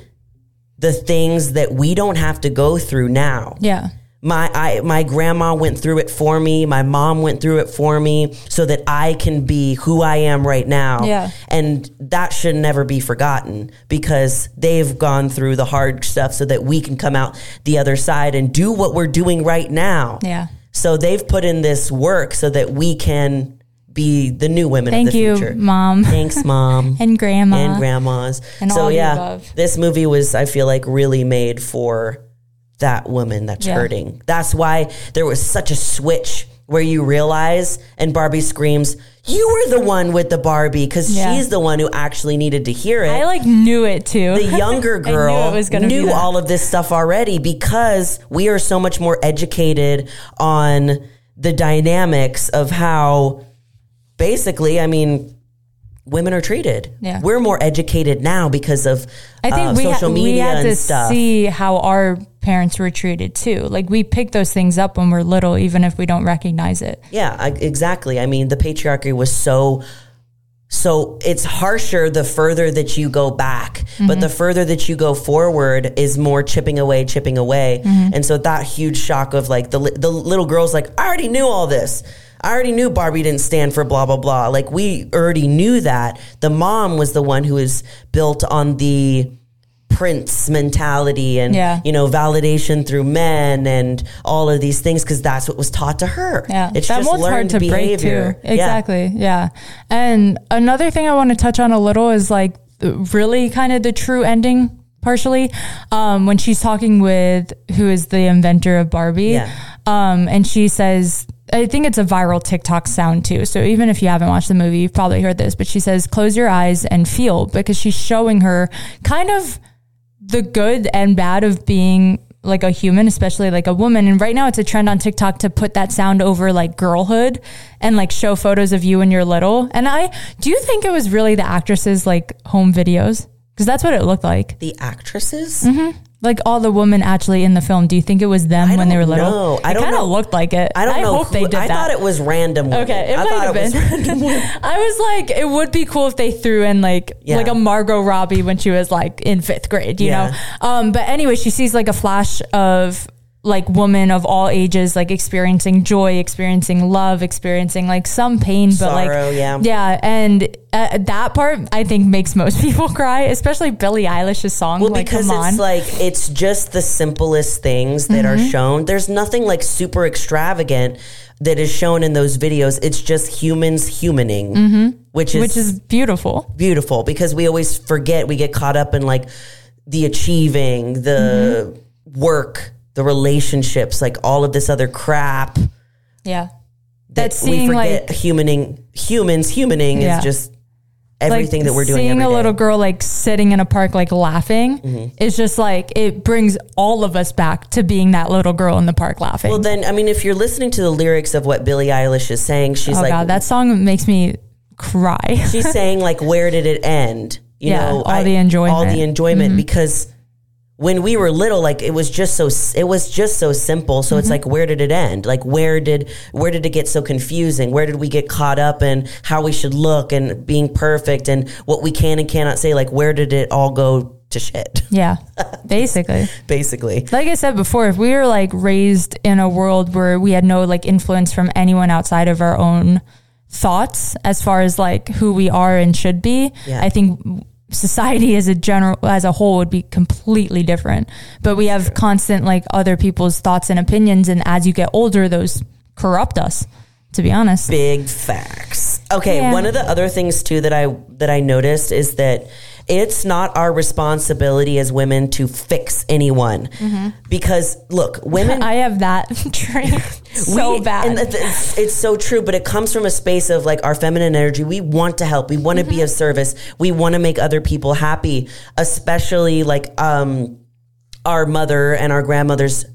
Speaker 1: the things that we don't have to go through now
Speaker 2: yeah.
Speaker 1: My I my grandma went through it for me my mom went through it for me so that I can be who I am right now
Speaker 2: Yeah.
Speaker 1: and that should never be forgotten because they've gone through the hard stuff so that we can come out the other side and do what we're doing right now
Speaker 2: Yeah.
Speaker 1: so they've put in this work so that we can be the new women
Speaker 2: Thank
Speaker 1: of the
Speaker 2: you,
Speaker 1: future
Speaker 2: mom
Speaker 1: thanks mom *laughs*
Speaker 2: and grandma.
Speaker 1: and grandmas.
Speaker 2: And
Speaker 1: so yeah, this movie was I feel like really made for that woman that's
Speaker 2: Yeah.
Speaker 1: hurting. That's why there was such a switch where you realize and Barbie screams, "You were the one with the Barbie" cuz
Speaker 2: Yeah.
Speaker 1: she's the one who actually needed to hear it.
Speaker 2: I like knew it too.
Speaker 1: the younger *laughs*
Speaker 2: knew
Speaker 1: girl
Speaker 2: gonna
Speaker 1: knew all of this stuff already because we are so much more educated on the dynamics of how basically, I mean, women are treated.
Speaker 2: Yeah.
Speaker 1: We're more educated now because of
Speaker 2: I think
Speaker 1: uh,
Speaker 2: we,
Speaker 1: social
Speaker 2: ha-
Speaker 1: media
Speaker 2: we had
Speaker 1: and
Speaker 2: to
Speaker 1: stuff.
Speaker 2: see how our parents were treated too. Like we pick those things up when we're little, even if we don't recognize it.
Speaker 1: Yeah, I, exactly. I mean, the patriarchy was so so it's harsher the further that you go back, but mm-hmm. the further that you go forward is more chipping away, chipping away. Mm-hmm. And so that huge shock of like the the little girls like I already knew all this. I already knew Barbie didn't stand for blah blah blah. Like we already knew that. The mom was the one who was built on the prince mentality and
Speaker 2: Yeah.
Speaker 1: you know validation through men and all of these things because that's what was taught to her.
Speaker 2: Yeah,
Speaker 1: it's
Speaker 2: that
Speaker 1: just
Speaker 2: one's hard to
Speaker 1: behavior.
Speaker 2: break too. Exactly. Yeah. And another thing I want to touch on a little is like really kind of the true ending. Partially, um, when she's talking with who is the inventor of Barbie,
Speaker 1: Yeah.
Speaker 2: um, and she says, I think it's a viral TikTok sound too. So even if you haven't watched the movie, you've probably heard this. But she says, "Close your eyes and feel," because she's showing her kind of the good and bad of being like a human, especially like a woman. And right now it's a trend on TikTok to put that sound over like girlhood and like show photos of you when you're little. And I do you think it was really the actresses like home videos? Because that's what it looked like.
Speaker 1: The actresses? Mm-hmm.
Speaker 2: Like all the women actually in the film. Do you think it was them
Speaker 1: I
Speaker 2: when they were little?
Speaker 1: know. I
Speaker 2: it
Speaker 1: don't
Speaker 2: kind of looked like it.
Speaker 1: I don't know.
Speaker 2: hope they
Speaker 1: who-
Speaker 2: did
Speaker 1: I
Speaker 2: that.
Speaker 1: thought it was random. women.
Speaker 2: Okay, it
Speaker 1: I
Speaker 2: might
Speaker 1: thought
Speaker 2: have been. *laughs* I was like, it would be cool if they threw in like
Speaker 1: Yeah.
Speaker 2: like a Margot Robbie when she was like in fifth grade, you
Speaker 1: Yeah.
Speaker 2: know. Um, but anyway, she sees like a flash of like woman of all ages, like experiencing joy, experiencing love, experiencing like some pain, but
Speaker 1: Sorrow,
Speaker 2: like
Speaker 1: yeah.
Speaker 2: yeah. And uh, that part I think makes most *laughs* people cry, especially Billie Eilish's song.
Speaker 1: Well,
Speaker 2: like,
Speaker 1: because
Speaker 2: come on.
Speaker 1: it's like it's just the simplest things that
Speaker 2: Mm-hmm.
Speaker 1: are shown. There's nothing like super extravagant that is shown in those videos. It's just humans humaning, which is
Speaker 2: Mm-hmm. which is beautiful.
Speaker 1: beautiful because we always forget. We get caught up in like the achieving, the
Speaker 2: Mm-hmm.
Speaker 1: work, the relationships, like all of this other crap.
Speaker 2: Yeah.
Speaker 1: That
Speaker 2: That's
Speaker 1: we forget
Speaker 2: like
Speaker 1: humaning humans humaning
Speaker 2: Yeah.
Speaker 1: is just everything that we're doing
Speaker 2: Seeing a little girl like sitting in a park like laughing
Speaker 1: Mm-hmm.
Speaker 2: is just like it brings all of us back to being that little girl in the park laughing.
Speaker 1: well, then I mean, if you're listening to the lyrics of what Billie Eilish is saying, she's
Speaker 2: oh
Speaker 1: like,
Speaker 2: god, that song makes me cry.
Speaker 1: she's saying like where did it end you *laughs*
Speaker 2: Yeah,
Speaker 1: know
Speaker 2: all the enjoyment.
Speaker 1: all the enjoyment
Speaker 2: Mm-hmm.
Speaker 1: because when we were little like it was just so it was just so simple so it's
Speaker 2: Mm-hmm.
Speaker 1: like where did it end like where did where did it get so confusing where did we get caught up in how we should look and being perfect and what we can and cannot say like where did it all go to shit
Speaker 2: yeah. *laughs* Basically.
Speaker 1: basically
Speaker 2: Like I said before, if we were like raised in a world where we had no like influence from anyone outside of our own thoughts as far as like who we are and should be,
Speaker 1: Yeah.
Speaker 2: I think society as a general as a whole would be completely different. But we have constant like other people's thoughts and opinions and as you get older those corrupt us, to be honest.
Speaker 1: big facts. Okay,
Speaker 2: Yeah.
Speaker 1: one of the other things too that I that I noticed is that it's not our responsibility as women to fix anyone because look, women *laughs*
Speaker 2: I have that *laughs* trait *laughs* so
Speaker 1: we-
Speaker 2: bad.
Speaker 1: and it's, it's so true, but it comes from a space of like our feminine energy. We want to help. We want to
Speaker 2: Mm-hmm.
Speaker 1: be of service. We want to make other people happy, especially like um, our mother and our grandmother's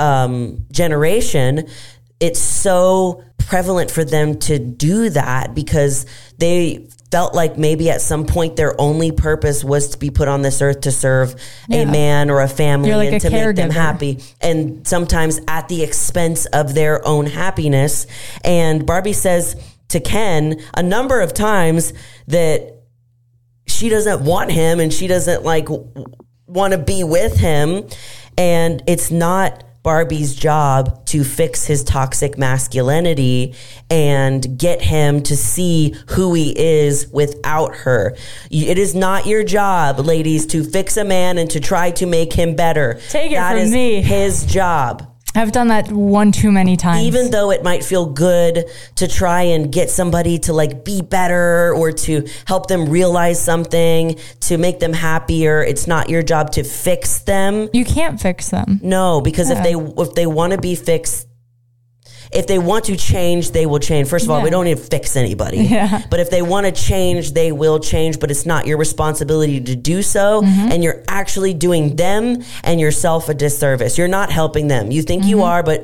Speaker 1: um, generation. It's so prevalent for them to do that because they felt like maybe at some point their only purpose was to be put on this earth to serve a man or a family
Speaker 2: like
Speaker 1: and
Speaker 2: a
Speaker 1: to make them happy and sometimes at the expense of their own happiness. And Barbie says to Ken a number of times that she doesn't want him and she doesn't like want to be with him. And it's not Barbie's job to fix his toxic masculinity and get him to see who he is without her. It is not your job, ladies, to fix a man and to try to make him better.
Speaker 2: Take it
Speaker 1: That
Speaker 2: from
Speaker 1: is
Speaker 2: me.
Speaker 1: his job
Speaker 2: I've done that one too many times.
Speaker 1: even though it might feel good to try and get somebody to like be better or to help them realize something to make them happier it's not your job to fix them
Speaker 2: you can't fix them.
Speaker 1: no because if they if they want to be fixed if they want to change, they will change. First of all,
Speaker 2: Yeah.
Speaker 1: we don't need to fix anybody. *laughs*
Speaker 2: Yeah.
Speaker 1: But if they want to change, they will change. But it's not your responsibility to do so.
Speaker 2: Mm-hmm.
Speaker 1: And you're actually doing them and yourself a disservice. You're not helping them. You think
Speaker 2: Mm-hmm.
Speaker 1: you are, but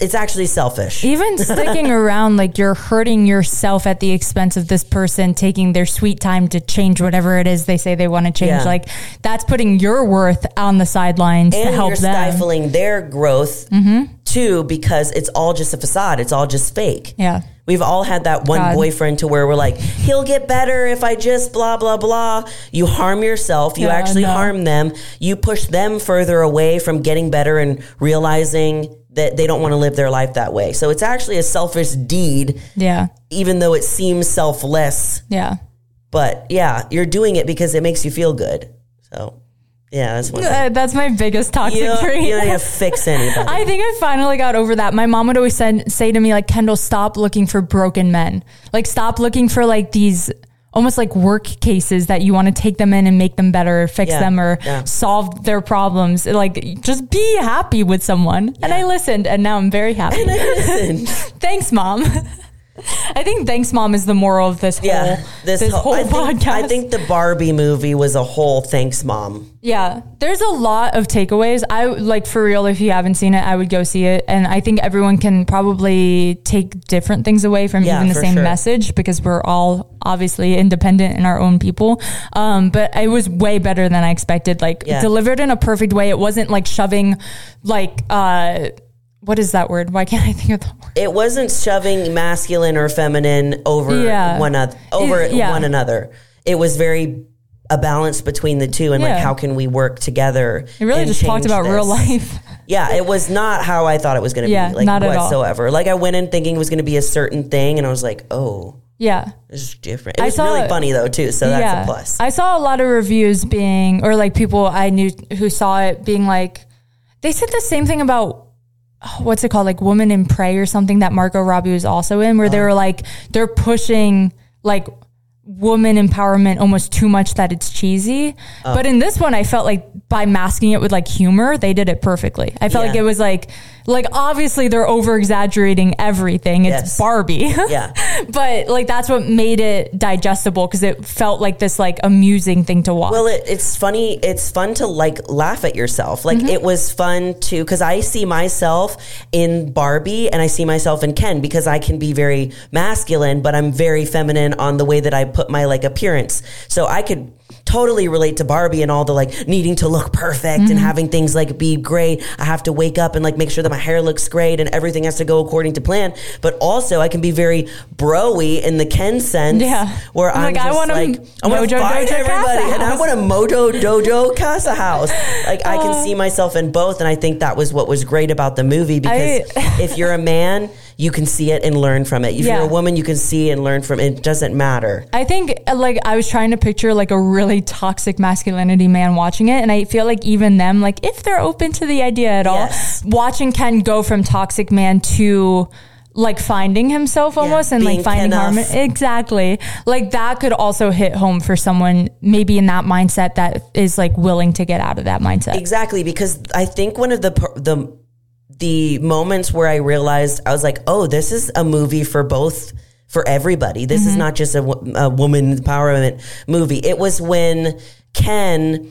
Speaker 1: it's actually selfish.
Speaker 2: Even *laughs* sticking around, like you're hurting yourself at the expense of this person taking their sweet time to change whatever it is they say they want to change.
Speaker 1: Yeah.
Speaker 2: Like that's putting your worth on the sidelines to
Speaker 1: and
Speaker 2: help
Speaker 1: you're
Speaker 2: them. Mm-hmm.
Speaker 1: stifling their growth too because it's all just a facade. It's all just fake.
Speaker 2: Yeah.
Speaker 1: We've all had that one
Speaker 2: God.
Speaker 1: boyfriend to where we're like, he'll get better if I just blah, blah, blah. You harm yourself. You
Speaker 2: Yeah,
Speaker 1: actually
Speaker 2: no.
Speaker 1: harm them. You push them further away from getting better and realizing that they don't want to live their life that way. So it's actually a selfish deed,
Speaker 2: Yeah.
Speaker 1: even though it seems selfless.
Speaker 2: Yeah.
Speaker 1: But yeah, you're doing it because it makes you feel good. So yeah, that's what
Speaker 2: Uh, that's my biggest toxic
Speaker 1: you
Speaker 2: trait.
Speaker 1: you don't need to *laughs* fix anybody.
Speaker 2: I think I finally got over that. My mom would always send, say to me, like, Kendall, stop looking for broken men. Like, stop looking for like these almost like work cases that you want to take them in and make them better, or fix
Speaker 1: Yeah,
Speaker 2: them, or
Speaker 1: yeah.
Speaker 2: solve their problems. Like, just be happy with someone. And I listened, and now I'm very happy.
Speaker 1: Listen. *laughs*
Speaker 2: thanks, mom. *laughs* I think thanks, mom, is the moral of this
Speaker 1: Yeah,
Speaker 2: whole this, whole,
Speaker 1: I think,
Speaker 2: podcast.
Speaker 1: I think the Barbie movie was a whole thanks, mom.
Speaker 2: Yeah, there's a lot of takeaways. I like for real. If you haven't seen it, I would go see it, and I think everyone can probably take different things away from
Speaker 1: Yeah,
Speaker 2: even the same
Speaker 1: sure.
Speaker 2: message because we're all obviously independent in our own people. Um, but it was way better than I expected. Like
Speaker 1: Yeah.
Speaker 2: delivered in a perfect way. It wasn't like shoving, like uh, what is that word? Why can't I think of the word?
Speaker 1: It wasn't shoving masculine or feminine over
Speaker 2: Yeah.
Speaker 1: one oth- over
Speaker 2: It- yeah.
Speaker 1: one another. It was very a balance between the two and like how can we work together.
Speaker 2: It really just talked about real life.
Speaker 1: Yeah, it was not how I thought it was going to
Speaker 2: Yeah,
Speaker 1: be, like
Speaker 2: not at all.
Speaker 1: whatsoever. Like I went in thinking it was going to be a certain thing, and I was like, oh,
Speaker 2: Yeah.
Speaker 1: it's different. It
Speaker 2: I
Speaker 1: was
Speaker 2: saw-
Speaker 1: really funny though too, so that's a plus.
Speaker 2: I saw a lot of reviews being, or like people I knew who saw it being like, they said the same thing about oh, what's it called, like Woman in Prey or something that Margot Robbie was also in, where they uh-huh. were like, they're pushing like woman empowerment almost too much that it's cheesy.
Speaker 1: Oh.
Speaker 2: But in this one, I felt like by masking it with like humor, they did it perfectly. I felt
Speaker 1: Yeah.
Speaker 2: like it was like, like obviously they're over exaggerating everything. It's
Speaker 1: Yes.
Speaker 2: Barbie. *laughs*
Speaker 1: yeah,
Speaker 2: but like that's what made it digestible because it felt like this like amusing thing to watch.
Speaker 1: Well, it, it's funny. It's fun to like laugh at yourself. Like
Speaker 2: Mm-hmm.
Speaker 1: it was fun to because I see myself in Barbie and I see myself in Ken because I can be very masculine, but I'm very feminine on the way that I put my like appearance. So I could totally relate to Barbie and all the like needing to look perfect
Speaker 2: Mm-hmm.
Speaker 1: and having things like be great. I have to wake up and like make sure that my hair looks great and everything has to go according to plan. But also I can be very broy in the Ken sense,
Speaker 2: Yeah.
Speaker 1: where
Speaker 2: I'm
Speaker 1: I'm,
Speaker 2: like, I want
Speaker 1: like I want to find everybody and I want a Mojo Dojo Casa House. Like I
Speaker 2: Uh.
Speaker 1: can see myself in both, and I think that was what was great about the movie because
Speaker 2: I-
Speaker 1: if you're a man, you can see it and learn from it. If
Speaker 2: Yeah.
Speaker 1: you're a woman, you can see and learn from it. It doesn't matter.
Speaker 2: I think uh, like I was trying to picture like a really toxic masculinity man watching it, and I feel like even them, like if they're open to the idea at
Speaker 1: Yes.
Speaker 2: all, watching Ken go from toxic man to like finding himself almost and like finding harmony. Exactly, like that could also hit home for someone maybe in that mindset that is like willing to get out of that mindset.
Speaker 1: Exactly, because I think one of the the the moments where I realized I was like, oh, this is a movie for both for everybody. This
Speaker 2: Mm-hmm.
Speaker 1: is not just a, a woman empowerment movie. It was when Ken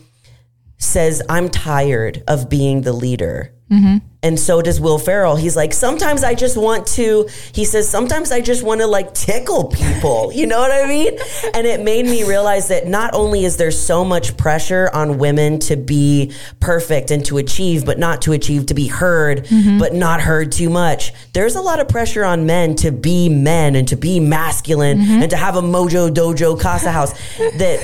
Speaker 1: says, "I'm tired of being the leader."
Speaker 2: Mm-hmm.
Speaker 1: And so does Will Ferrell. He's like, sometimes I just want to, he says, sometimes I just want to like tickle people. *laughs* You know what I mean? And it made me realize that not only is there so much pressure on women to be perfect and to achieve, but not to achieve, to be heard, mm-hmm. but not heard too much. There's a lot of pressure on men to be men and to be masculine mm-hmm. and to have a mojo dojo casa house that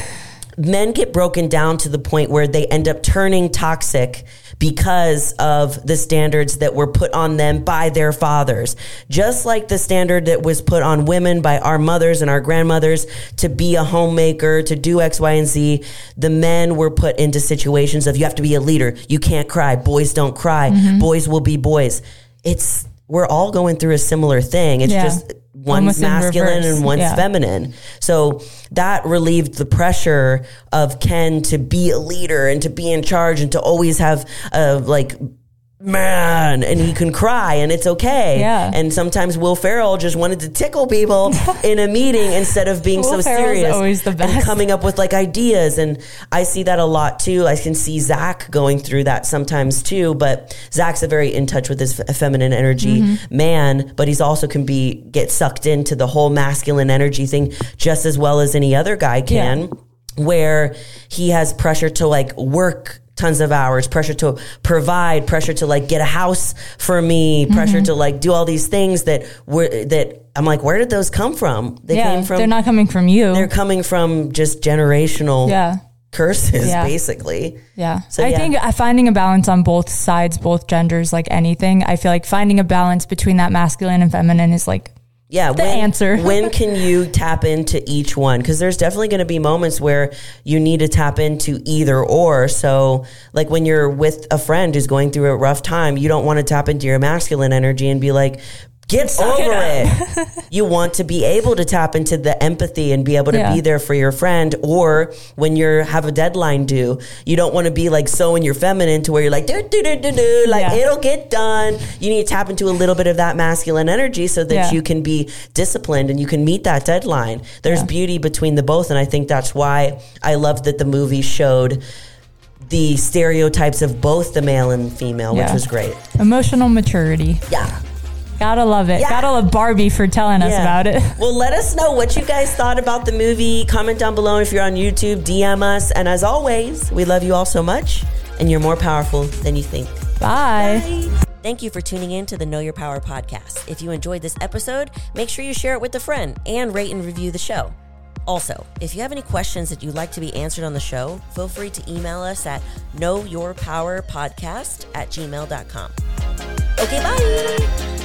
Speaker 1: men get broken down to the point where they end up turning toxic because of the standards that were put on them by their fathers. Just like the standard that was put on women by our mothers and our grandmothers to be a homemaker, to do X, Y, and Z, the men were put into situations of you have to be a leader. You can't cry. Boys don't cry. Mm-hmm. Boys will be boys. It's, we're all going through a similar thing. It's
Speaker 2: Yeah.
Speaker 1: just one's
Speaker 2: Almost
Speaker 1: masculine and one's
Speaker 2: Yeah.
Speaker 1: feminine. So that relieved the pressure of Ken to be a leader and to be in charge and to always have a like man and he can cry and it's okay.
Speaker 2: Yeah.
Speaker 1: And sometimes Will Ferrell just wanted to tickle people *laughs* in a meeting instead of being
Speaker 2: Will
Speaker 1: so
Speaker 2: Ferrell's
Speaker 1: serious
Speaker 2: always the best.
Speaker 1: and coming up with like ideas. And I see that a lot too. I can see Zach going through that sometimes too. But Zach's a very in touch with his f- feminine energy
Speaker 2: Mm-hmm.
Speaker 1: man, but he's also can be get sucked into the whole masculine energy thing just as well as any other guy can. Where he has pressure to like work tons of hours, pressure to provide, pressure to like get a house for me,
Speaker 2: Mm-hmm.
Speaker 1: pressure to like do all these things that were that I'm like, where did those come from? They
Speaker 2: yeah,
Speaker 1: came from
Speaker 2: they're not coming from you.
Speaker 1: they're coming from just generational
Speaker 2: yeah.
Speaker 1: curses,
Speaker 2: Yeah.
Speaker 1: basically.
Speaker 2: Yeah.
Speaker 1: So,
Speaker 2: I
Speaker 1: yeah.
Speaker 2: think uh, finding a balance on both sides, both genders, like anything, I feel like finding a balance between that masculine and feminine is like,
Speaker 1: Yeah,
Speaker 2: The
Speaker 1: when,
Speaker 2: answer. *laughs*
Speaker 1: when can you tap into each one? Because there's definitely going to be moments where you need to tap into either or. So, like when you're with a friend who's going through a rough time, you don't want to tap into your masculine energy and be like, Get over it. *laughs* you want to be able to tap into the empathy and be able to
Speaker 2: Yeah.
Speaker 1: be there for your friend. Or when you have a deadline due, you don't want to be like so in your feminine to where you're like, do, do, do, do, do, like
Speaker 2: Yeah.
Speaker 1: it'll get done. You need to tap into a little bit of that masculine energy so that
Speaker 2: Yeah.
Speaker 1: you can be disciplined and you can meet that deadline. There's beauty between the both. And I think that's why I love that the movie showed the stereotypes of both the male and female, which was great.
Speaker 2: emotional maturity.
Speaker 1: Yeah.
Speaker 2: Gotta love it.
Speaker 1: Yeah.
Speaker 2: Gotta love Barbie for telling us
Speaker 1: Yeah.
Speaker 2: about it. *laughs*
Speaker 1: Well, let us know what you guys thought about the movie. Comment down below if you're on YouTube, DM us. And as always, we love you all so much, and you're more powerful than you think.
Speaker 2: Bye.
Speaker 1: Thank you for tuning in to the Know Your Power podcast. If you enjoyed this episode, make sure you share it with a friend and rate and review the show. Also, if you have any questions that you'd like to be answered on the show, feel free to email us at knowyourpowerpodcast at gmail.com. Okay, bye.